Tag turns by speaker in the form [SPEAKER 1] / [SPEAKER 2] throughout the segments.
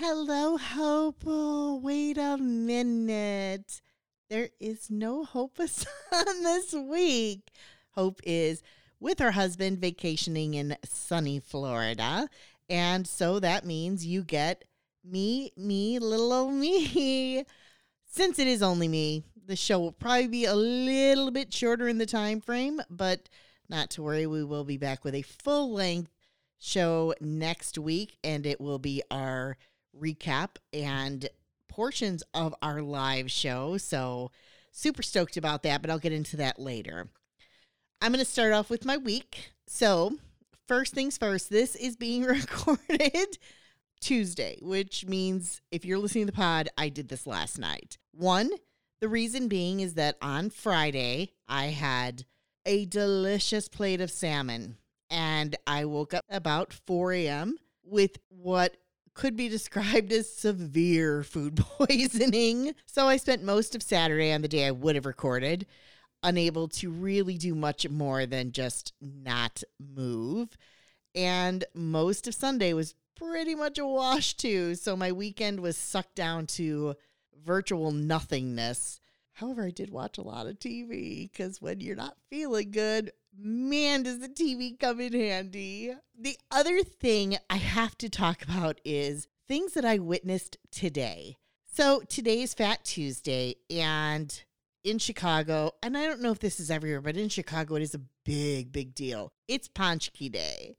[SPEAKER 1] Hello, Hopeful. Oh, wait a minute. There is no Hopus on this week. Hope is with her husband vacationing in sunny Florida. And so that means you get me, me, little old me. Since it is only me, the show will probably be a little bit shorter in the time frame, but not to worry, we will be back with a full length show next week, and it will be our recap and portions of our live show. So, super stoked about that, but I'll get into that later. I'm going to start off with my week. So, first things first, this is being recorded Tuesday, which means if you're listening to the pod, I did this last night. One, the reason being is that on Friday, I had a delicious plate of salmon and I woke up about 4 a.m. with what could be described as severe food poisoning. So I spent most of Saturday on the day I would have recorded, unable to really do much more than just not move. And most of Sunday was pretty much a wash too. So my weekend was sucked down to virtual nothingness. However, I did watch a lot of TV because when you're not feeling good, man, does the TV come in handy. The other thing I have to talk about is things that I witnessed today. So today is Fat Tuesday, and in Chicago, and I don't know if this is everywhere, but in Chicago, it is a big, big deal. It's Paczki Day.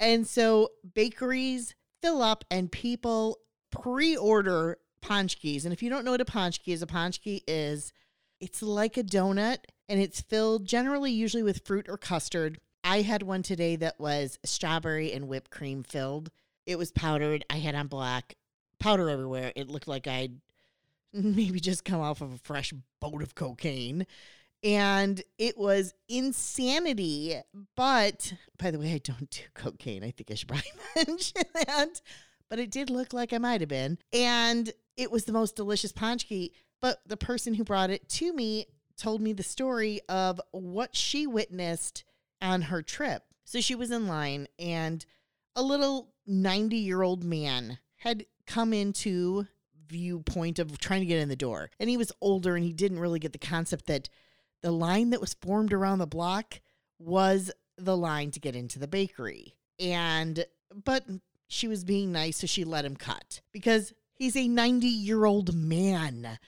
[SPEAKER 1] And so bakeries fill up and people pre order paczkis. And if you don't know what a paczki is, a paczki is it's like a donut and it's filled generally usually with fruit or custard. I had one today that was strawberry and whipped cream filled. It was powdered. I had on black powder everywhere. It looked like I'd maybe just come off of a fresh boat of cocaine. And it was insanity. But by the way, I don't do cocaine. I think I should probably mention that. But it did look like I might have been. And it was the most delicious paczki. But the person who brought it to me told me the story of what she witnessed on her trip. So she was in line, and a little 90 year old man had come into viewpoint of trying to get in the door. And he was older and he didn't really get the concept that the line that was formed around the block was the line to get into the bakery. And, but she was being nice, so she let him cut because he's a 90 year old man.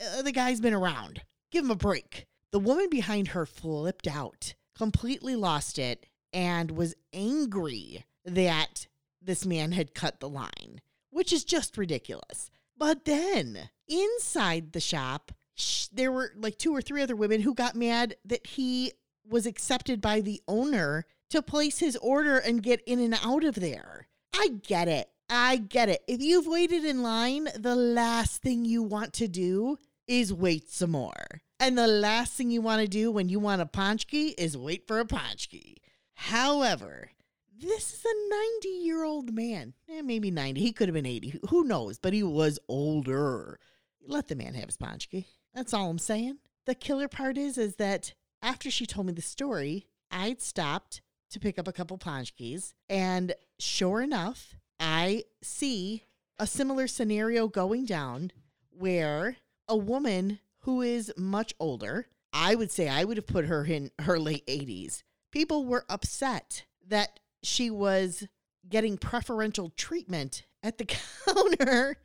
[SPEAKER 1] Uh, the guy's been around. Give him a break. The woman behind her flipped out, completely lost it, and was angry that this man had cut the line, which is just ridiculous. But then inside the shop, sh- there were like two or three other women who got mad that he was accepted by the owner to place his order and get in and out of there. I get it. I get it. If you've waited in line, the last thing you want to do is wait some more. And the last thing you want to do when you want a paczki is wait for a paczki. However, this is a 90 year old man. Eh, maybe 90. He could have been 80. Who knows? But he was older. Let the man have his paczki. That's all I'm saying. The killer part is, is that after she told me the story, I'd stopped to pick up a couple paczkis. And sure enough, I see a similar scenario going down where a woman who is much older, I would say I would have put her in her late 80s. People were upset that she was getting preferential treatment at the counter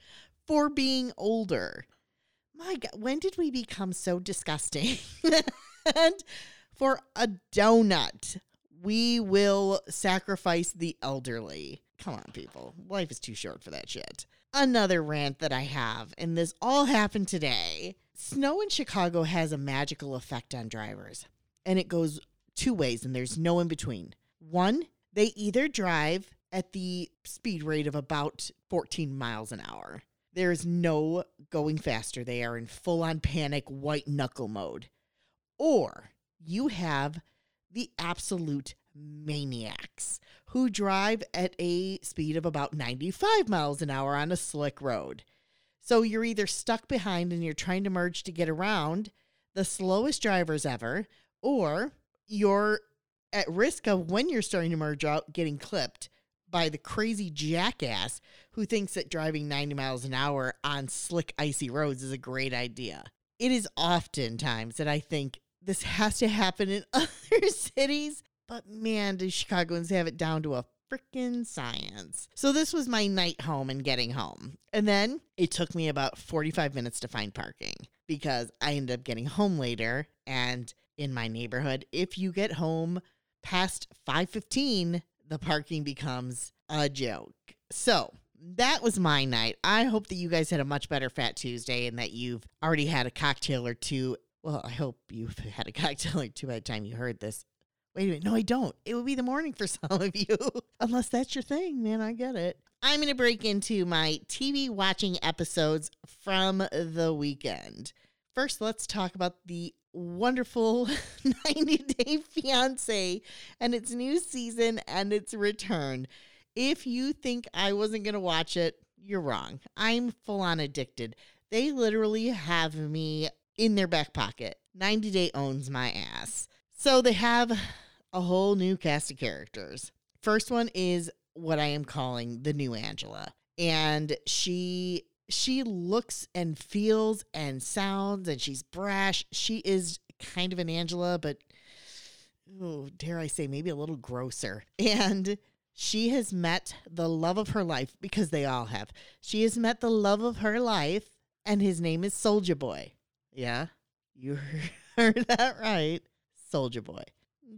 [SPEAKER 1] for being older. My God, when did we become so disgusting? and for a donut, we will sacrifice the elderly. Come on, people. Life is too short for that shit. Another rant that I have, and this all happened today. Snow in Chicago has a magical effect on drivers, and it goes two ways, and there's no in between. One, they either drive at the speed rate of about 14 miles an hour. There's no going faster. They are in full on panic, white knuckle mode. Or you have the absolute maniacs who drive at a speed of about 95 miles an hour on a slick road. So you're either stuck behind and you're trying to merge to get around the slowest drivers ever, or you're at risk of when you're starting to merge out getting clipped by the crazy jackass who thinks that driving 90 miles an hour on slick, icy roads is a great idea. It is oftentimes that I think this has to happen in other cities, but man, do Chicagoans have it down to a freaking science. So this was my night home and getting home. And then it took me about 45 minutes to find parking because I ended up getting home later and in my neighborhood, if you get home past 5:15, the parking becomes a joke. So, that was my night. I hope that you guys had a much better Fat Tuesday and that you've already had a cocktail or two. Well, I hope you've had a cocktail or two by the time you heard this. Wait a minute. No, I don't. It will be the morning for some of you. Unless that's your thing, man. I get it. I'm going to break into my TV watching episodes from the weekend. First, let's talk about the wonderful 90 Day Fiance and its new season and its return. If you think I wasn't going to watch it, you're wrong. I'm full on addicted. They literally have me in their back pocket. 90 Day owns my ass. So they have a whole new cast of characters. First one is what I am calling the new Angela. And she she looks and feels and sounds and she's brash. She is kind of an Angela, but oh, dare I say, maybe a little grosser. And she has met the love of her life because they all have. She has met the love of her life, and his name is Soldier Boy. Yeah, you heard that right. Soldier Boy.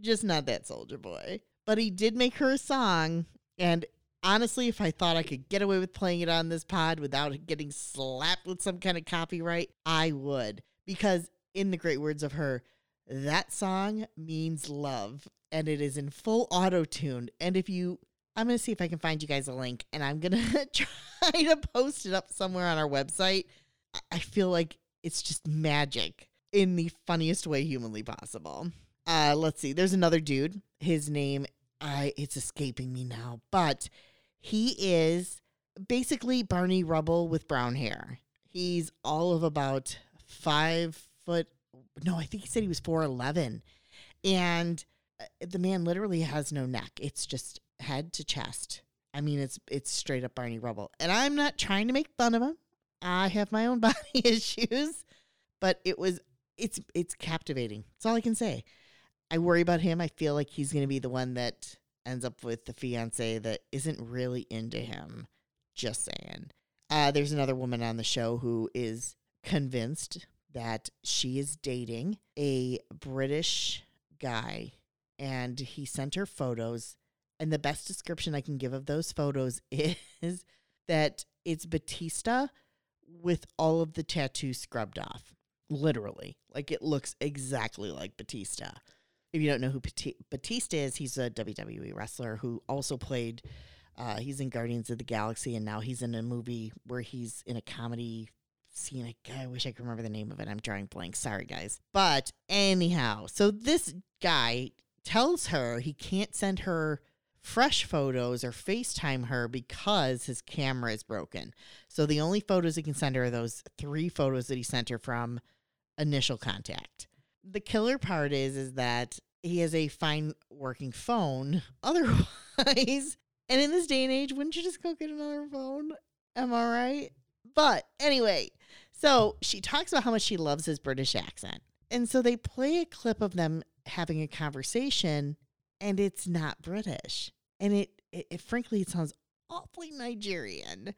[SPEAKER 1] Just not that Soldier Boy. But he did make her a song, and honestly, if I thought I could get away with playing it on this pod without getting slapped with some kind of copyright, I would. Because, in the great words of her, that song means love and it is in full auto tune. And if you, I'm going to see if I can find you guys a link and I'm going to try to post it up somewhere on our website. I feel like it's just magic in the funniest way humanly possible. Uh, let's see. There's another dude. His name, I it's escaping me now, but he is basically Barney Rubble with brown hair. He's all of about five foot. No, I think he said he was four eleven, and uh, the man literally has no neck. It's just head to chest. I mean, it's it's straight up Barney Rubble, and I'm not trying to make fun of him. I have my own body issues, but it was it's it's captivating. That's all I can say. I worry about him. I feel like he's going to be the one that ends up with the fiance that isn't really into him. Just saying. Uh, there's another woman on the show who is convinced that she is dating a British guy and he sent her photos. And the best description I can give of those photos is that it's Batista with all of the tattoos scrubbed off. Literally. Like it looks exactly like Batista if you don't know who Batista is, he's a WWE wrestler who also played. Uh, he's in Guardians of the Galaxy, and now he's in a movie where he's in a comedy scene. I, I wish I could remember the name of it. I'm drawing blank. Sorry, guys. But anyhow, so this guy tells her he can't send her fresh photos or FaceTime her because his camera is broken. So the only photos he can send her are those three photos that he sent her from initial contact the killer part is is that he has a fine working phone. Otherwise, and in this day and age, wouldn't you just go get another phone? Am I right? But anyway, so she talks about how much she loves his British accent. And so they play a clip of them having a conversation, and it's not British. And it, it, it frankly, it sounds awfully Nigerian.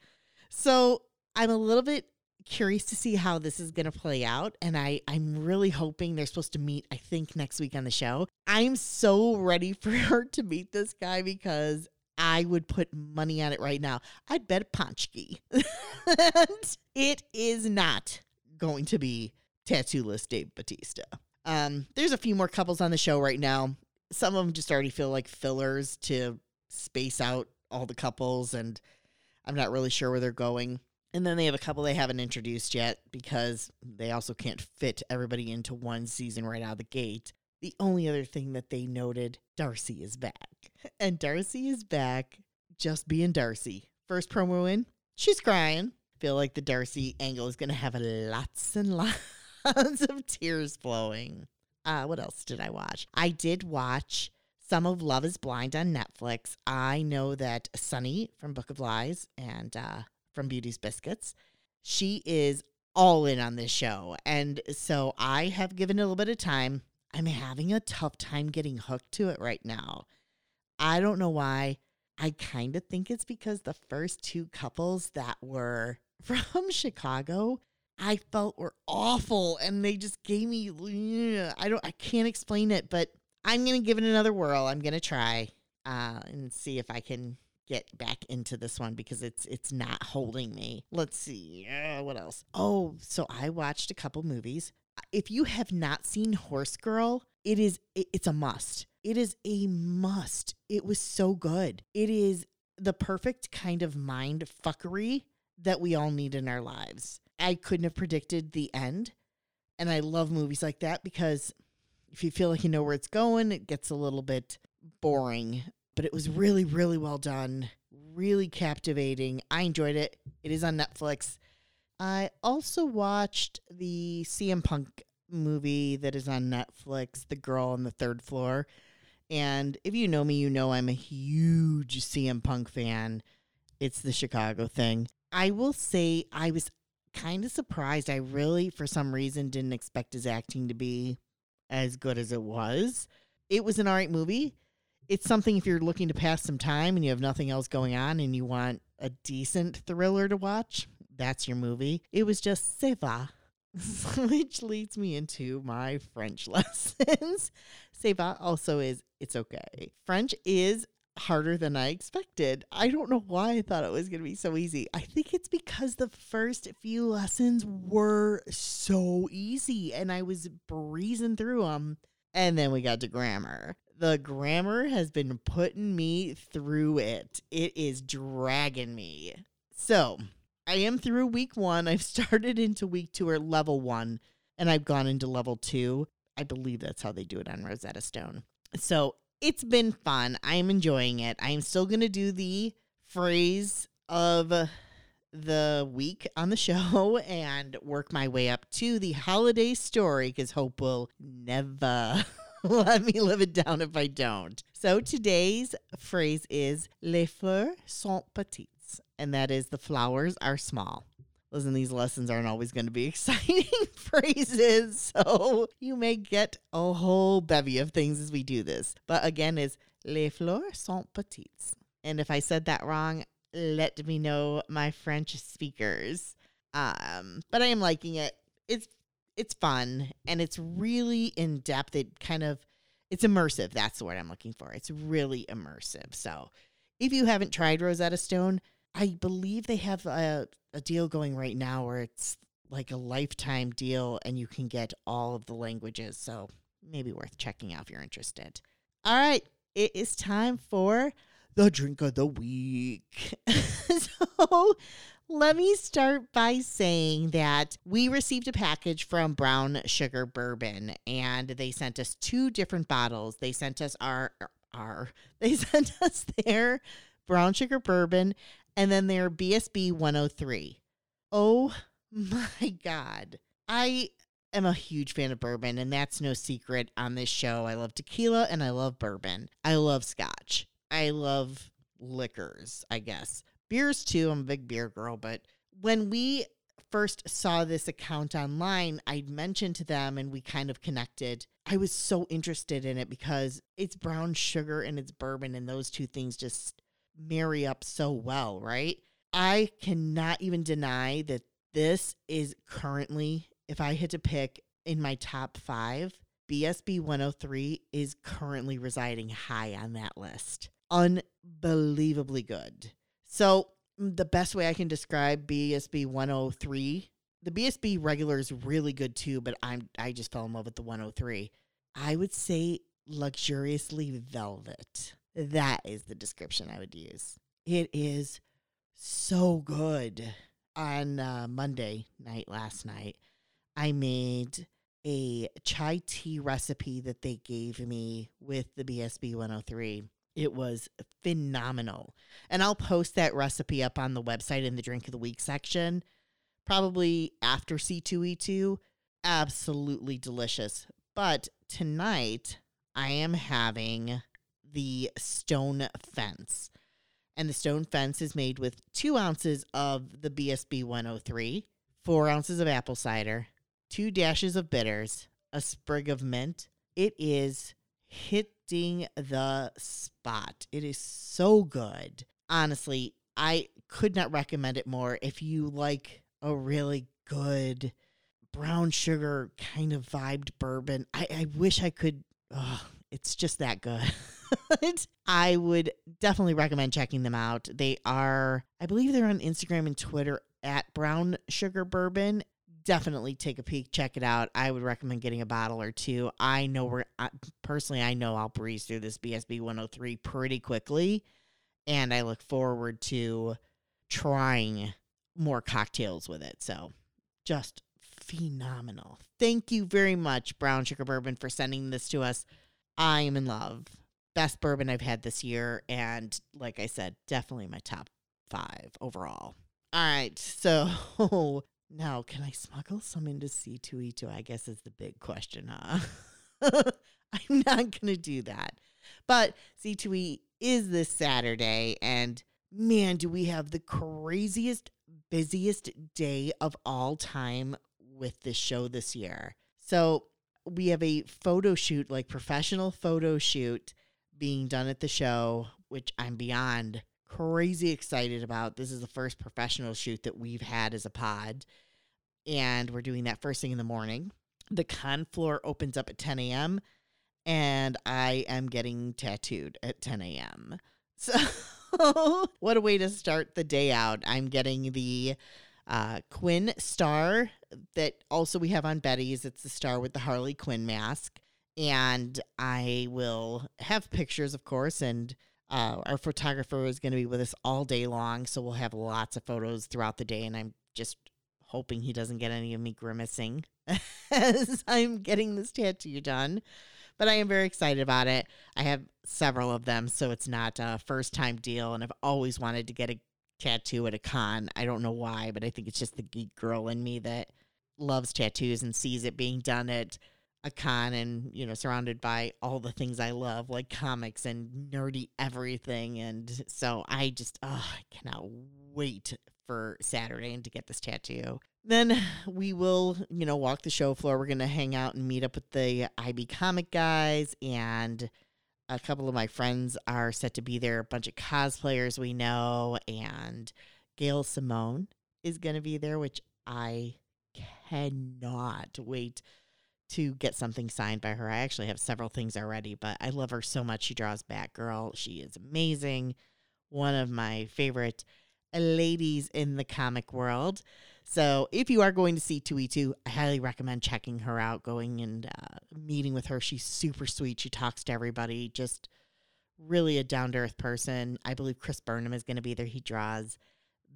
[SPEAKER 1] So I'm a little bit curious to see how this is going to play out and I I'm really hoping they're supposed to meet I think next week on the show. I'm so ready for her to meet this guy because I would put money on it right now. I'd bet a paczki. it is not going to be tattooless Dave Batista. Um, there's a few more couples on the show right now. Some of them just already feel like fillers to space out all the couples, and I'm not really sure where they're going. And then they have a couple they haven't introduced yet because they also can't fit everybody into one season right out of the gate. The only other thing that they noted Darcy is back. And Darcy is back just being Darcy. First promo in, she's crying. Feel like the Darcy angle is going to have lots and lots of tears flowing. Uh, what else did I watch? I did watch some of Love is Blind on Netflix. I know that Sunny from Book of Lies and uh, from Beauty's Biscuits, she is all in on this show. And so I have given it a little bit of time. I'm having a tough time getting hooked to it right now. I don't know why. I kind of think it's because the first two couples that were from Chicago, I felt were awful and they just gave me I don't I can't explain it, but I'm going to give it another whirl. I'm going to try uh, and see if I can get back into this one because it's it's not holding me. Let's see. Uh, what else? Oh, so I watched a couple movies. If you have not seen Horse Girl, it is it, it's a must. It is a must. It was so good. It is the perfect kind of mind fuckery that we all need in our lives. I couldn't have predicted the end. And I love movies like that because if you feel like you know where it's going, it gets a little bit boring. But it was really, really well done, really captivating. I enjoyed it. It is on Netflix. I also watched the CM Punk movie that is on Netflix, The Girl on the Third Floor. And if you know me, you know I'm a huge CM Punk fan. It's the Chicago thing. I will say I was kind of surprised. I really, for some reason, didn't expect his acting to be as good as it was. It was an all right movie. It's something if you're looking to pass some time and you have nothing else going on and you want a decent thriller to watch, that's your movie. It was just ça va, which leads me into my French lessons. ça va also is it's okay. French is harder than I expected. I don't know why I thought it was going to be so easy. I think it's because the first few lessons were so easy and I was breezing through them. And then we got to grammar. The grammar has been putting me through it. It is dragging me. So I am through week one. I've started into week two or level one, and I've gone into level two. I believe that's how they do it on Rosetta Stone. So it's been fun. I am enjoying it. I am still going to do the phrase of the week on the show and work my way up to the holiday story because Hope will never let me live it down if I don't. So today's phrase is Les fleurs sont petites, and that is the flowers are small. Listen, these lessons aren't always going to be exciting phrases, so you may get a whole bevy of things as we do this. But again, is les fleurs sont petites. And if I said that wrong, let me know, my French speakers. Um, but I am liking it. It's it's fun and it's really in depth. It kind of it's immersive. That's the word I'm looking for. It's really immersive. So if you haven't tried Rosetta Stone, I believe they have a, a deal going right now where it's like a lifetime deal and you can get all of the languages. So maybe worth checking out if you're interested. All right, it is time for the drink of the week. so let me start by saying that we received a package from Brown Sugar Bourbon and they sent us two different bottles. They sent us our our they sent us their brown sugar bourbon and then their BSB 103. Oh my God. I am a huge fan of bourbon, and that's no secret on this show. I love tequila and I love bourbon. I love scotch. I love liquors, I guess. Beers too. I'm a big beer girl, but when we first saw this account online, I'd mentioned to them and we kind of connected. I was so interested in it because it's brown sugar and it's bourbon, and those two things just marry up so well, right? I cannot even deny that this is currently, if I had to pick in my top five, BSB 103 is currently residing high on that list. Unbelievably good. So, mm, the best way I can describe BSB 103, the BSB regular is really good too, but I'm I just fell in love with the 103. I would say luxuriously velvet. That is the description I would use. It is so good. On uh, Monday night last night, I made a chai tea recipe that they gave me with the BSB 103. It was phenomenal. And I'll post that recipe up on the website in the drink of the week section, probably after C2E2. Absolutely delicious. But tonight, I am having the stone fence. And the stone fence is made with two ounces of the BSB 103, four ounces of apple cider, two dashes of bitters, a sprig of mint. It is hitting the spot. It is so good. Honestly, I could not recommend it more if you like a really good brown sugar kind of vibed bourbon. I, I wish I could. Oh, it's just that good. I would definitely recommend checking them out. They are, I believe they're on Instagram and Twitter at Brown Sugar Bourbon. Definitely take a peek, check it out. I would recommend getting a bottle or two. I know we're personally, I know I'll breeze through this BSB 103 pretty quickly, and I look forward to trying more cocktails with it. So, just phenomenal. Thank you very much, Brown Sugar Bourbon, for sending this to us. I am in love. Best bourbon I've had this year. And like I said, definitely my top five overall. All right. So now, can I smuggle some into C2E2? I guess is the big question, huh? I'm not going to do that. But C2E is this Saturday. And man, do we have the craziest, busiest day of all time with this show this year. So we have a photo shoot, like professional photo shoot being done at the show, which I'm beyond crazy excited about. This is the first professional shoot that we've had as a pod. And we're doing that first thing in the morning. The con floor opens up at 10 a.m. and I am getting tattooed at 10 a.m. So, what a way to start the day out. I'm getting the uh, Quinn star that also we have on Betty's. It's the star with the Harley Quinn mask. And I will have pictures, of course, and uh, our photographer is going to be with us all day long. So we'll have lots of photos throughout the day. And I'm just hoping he doesn't get any of me grimacing as I'm getting this tattoo done. But I am very excited about it. I have several of them, so it's not a first time deal. And I've always wanted to get a tattoo at a con. I don't know why, but I think it's just the geek girl in me that loves tattoos and sees it being done at a con and, you know, surrounded by all the things I love, like comics and nerdy everything. And so I just, oh, I cannot wait for Saturday and to get this tattoo. Then we will, you know, walk the show floor. We're going to hang out and meet up with the IB comic guys and a couple of my friends are set to be there. A bunch of cosplayers we know, and Gail Simone is going to be there, which I cannot wait to get something signed by her. I actually have several things already, but I love her so much. She draws Batgirl. She is amazing. One of my favorite ladies in the comic world. So if you are going to C2E2, I highly recommend checking her out, going and uh, meeting with her. She's super sweet. She talks to everybody, just really a down to earth person. I believe Chris Burnham is going to be there. He draws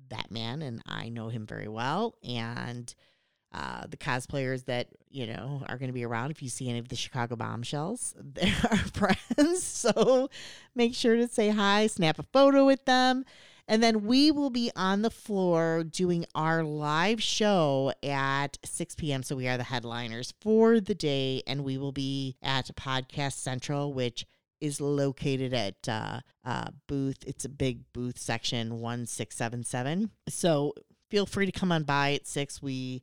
[SPEAKER 1] Batman, and I know him very well. And uh, the cosplayers that you know are going to be around. If you see any of the Chicago bombshells, they're our friends. So make sure to say hi, snap a photo with them, and then we will be on the floor doing our live show at 6 p.m. So we are the headliners for the day, and we will be at Podcast Central, which is located at uh, uh, booth. It's a big booth section 1677. So feel free to come on by at 6. We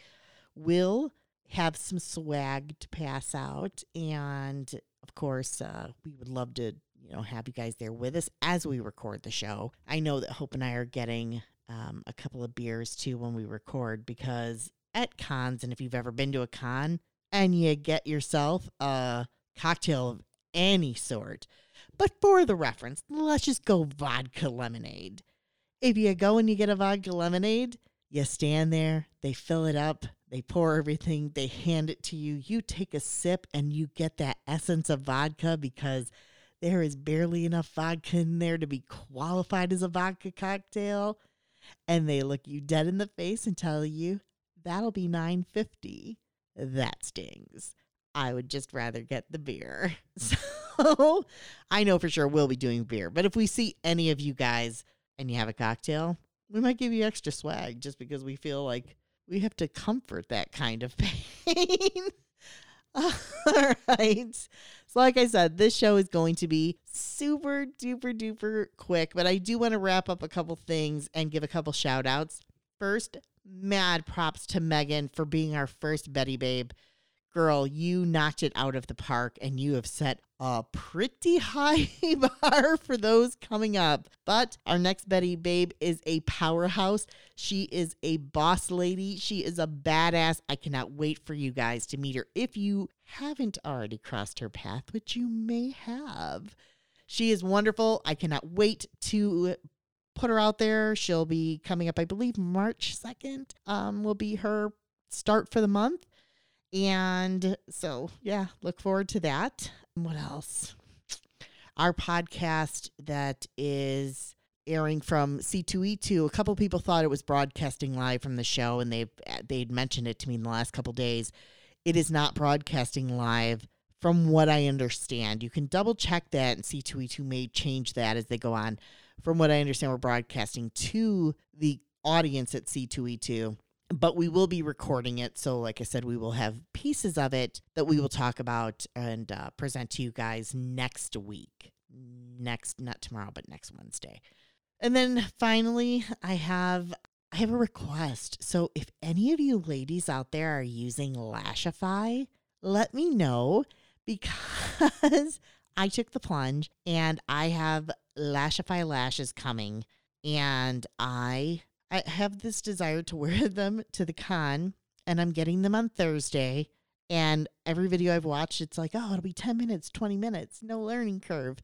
[SPEAKER 1] will have some swag to pass out. And of course, uh, we would love to you know, have you guys there with us as we record the show. I know that Hope and I are getting um, a couple of beers too when we record because at cons, and if you've ever been to a con and you get yourself a cocktail of any sort, but for the reference, let's just go vodka lemonade. If you go and you get a vodka lemonade, you stand there, they fill it up, they pour everything, they hand it to you. You take a sip and you get that essence of vodka because there is barely enough vodka in there to be qualified as a vodka cocktail. And they look you dead in the face and tell you that'll be 950. That stings. I would just rather get the beer. So I know for sure we'll be doing beer. But if we see any of you guys and you have a cocktail, we might give you extra swag just because we feel like we have to comfort that kind of pain. All right. So, like I said, this show is going to be super duper duper quick, but I do want to wrap up a couple things and give a couple shout outs. First, mad props to Megan for being our first Betty Babe girl, you knocked it out of the park and you have set a pretty high bar for those coming up. But our next Betty Babe is a powerhouse. She is a boss lady. She is a badass. I cannot wait for you guys to meet her if you haven't already crossed her path, which you may have. She is wonderful. I cannot wait to put her out there. She'll be coming up, I believe, March 2nd. Um, will be her start for the month. And so, yeah, look forward to that. What else? Our podcast that is airing from C2E2. A couple people thought it was broadcasting live from the show, and they've uh, they'd mentioned it to me in the last couple days. It is not broadcasting live, from what I understand. You can double check that, and C2E2 may change that as they go on. From what I understand, we're broadcasting to the audience at C2E2 but we will be recording it. So, like I said, we will have pieces of it that we will talk about and uh, present to you guys next week. Next, not tomorrow, but next Wednesday. And then finally, I have I have a request. So, if any of you ladies out there are using Lashify, let me know because I took the plunge and I have Lashify lashes coming and I I have this desire to wear them to the con, and I'm getting them on Thursday. And every video I've watched, it's like, oh, it'll be 10 minutes, 20 minutes, no learning curve.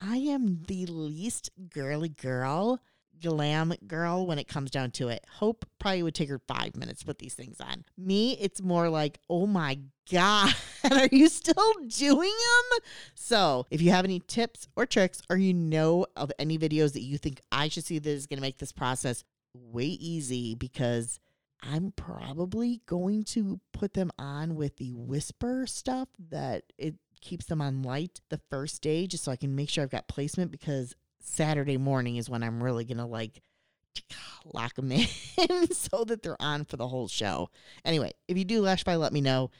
[SPEAKER 1] I am the least girly girl, glam girl when it comes down to it. Hope probably would take her five minutes to put these things on. Me, it's more like, oh my God, are you still doing them? So if you have any tips or tricks, or you know of any videos that you think I should see that is going to make this process way easy because I'm probably going to put them on with the whisper stuff that it keeps them on light the first day just so I can make sure I've got placement because Saturday morning is when I'm really going to like lock them in so that they're on for the whole show. Anyway, if you do Lashify, let me know.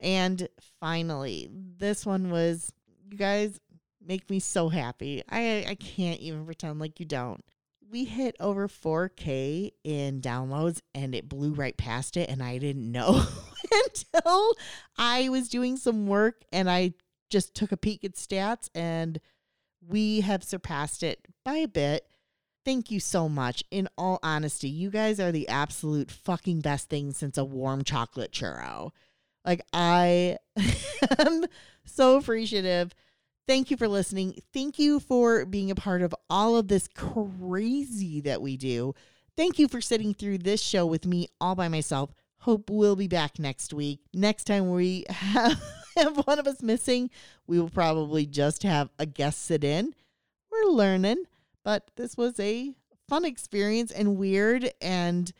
[SPEAKER 1] And finally, this one was you guys make me so happy. I I can't even pretend like you don't we hit over 4K in downloads and it blew right past it. And I didn't know until I was doing some work and I just took a peek at stats and we have surpassed it by a bit. Thank you so much. In all honesty, you guys are the absolute fucking best thing since a warm chocolate churro. Like, I am so appreciative Thank you for listening. Thank you for being a part of all of this crazy that we do. Thank you for sitting through this show with me all by myself. Hope we'll be back next week. Next time we have, have one of us missing, we will probably just have a guest sit in. We're learning, but this was a fun experience and weird and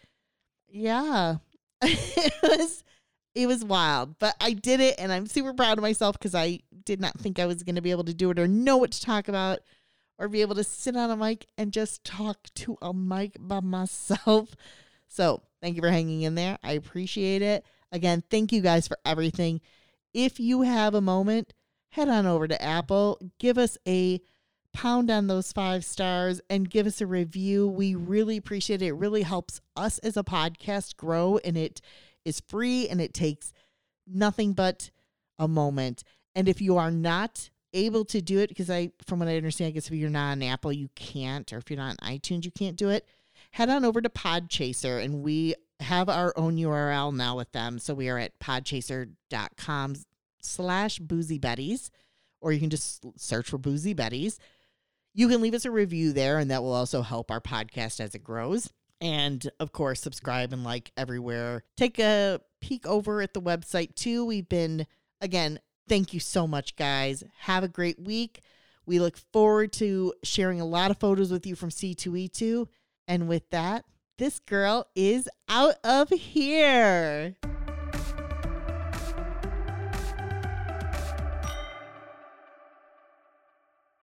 [SPEAKER 1] yeah, it was it was wild, but I did it and I'm super proud of myself because I did not think I was going to be able to do it or know what to talk about or be able to sit on a mic and just talk to a mic by myself. So, thank you for hanging in there. I appreciate it. Again, thank you guys for everything. If you have a moment, head on over to Apple, give us a pound on those five stars and give us a review. We really appreciate it. It really helps us as a podcast grow and it is free and it takes nothing but a moment. And if you are not able to do it, because I, from what I understand, I guess if you're not on Apple, you can't, or if you're not on iTunes, you can't do it. Head on over to Podchaser, and we have our own URL now with them. So we are at podchaser.com slash boozy betties, or you can just search for boozy betties. You can leave us a review there, and that will also help our podcast as it grows. And of course, subscribe and like everywhere. Take a peek over at the website too. We've been, again, thank you so much, guys. Have a great week. We look forward to sharing a lot of photos with you from C2E2. And with that, this girl is out of here.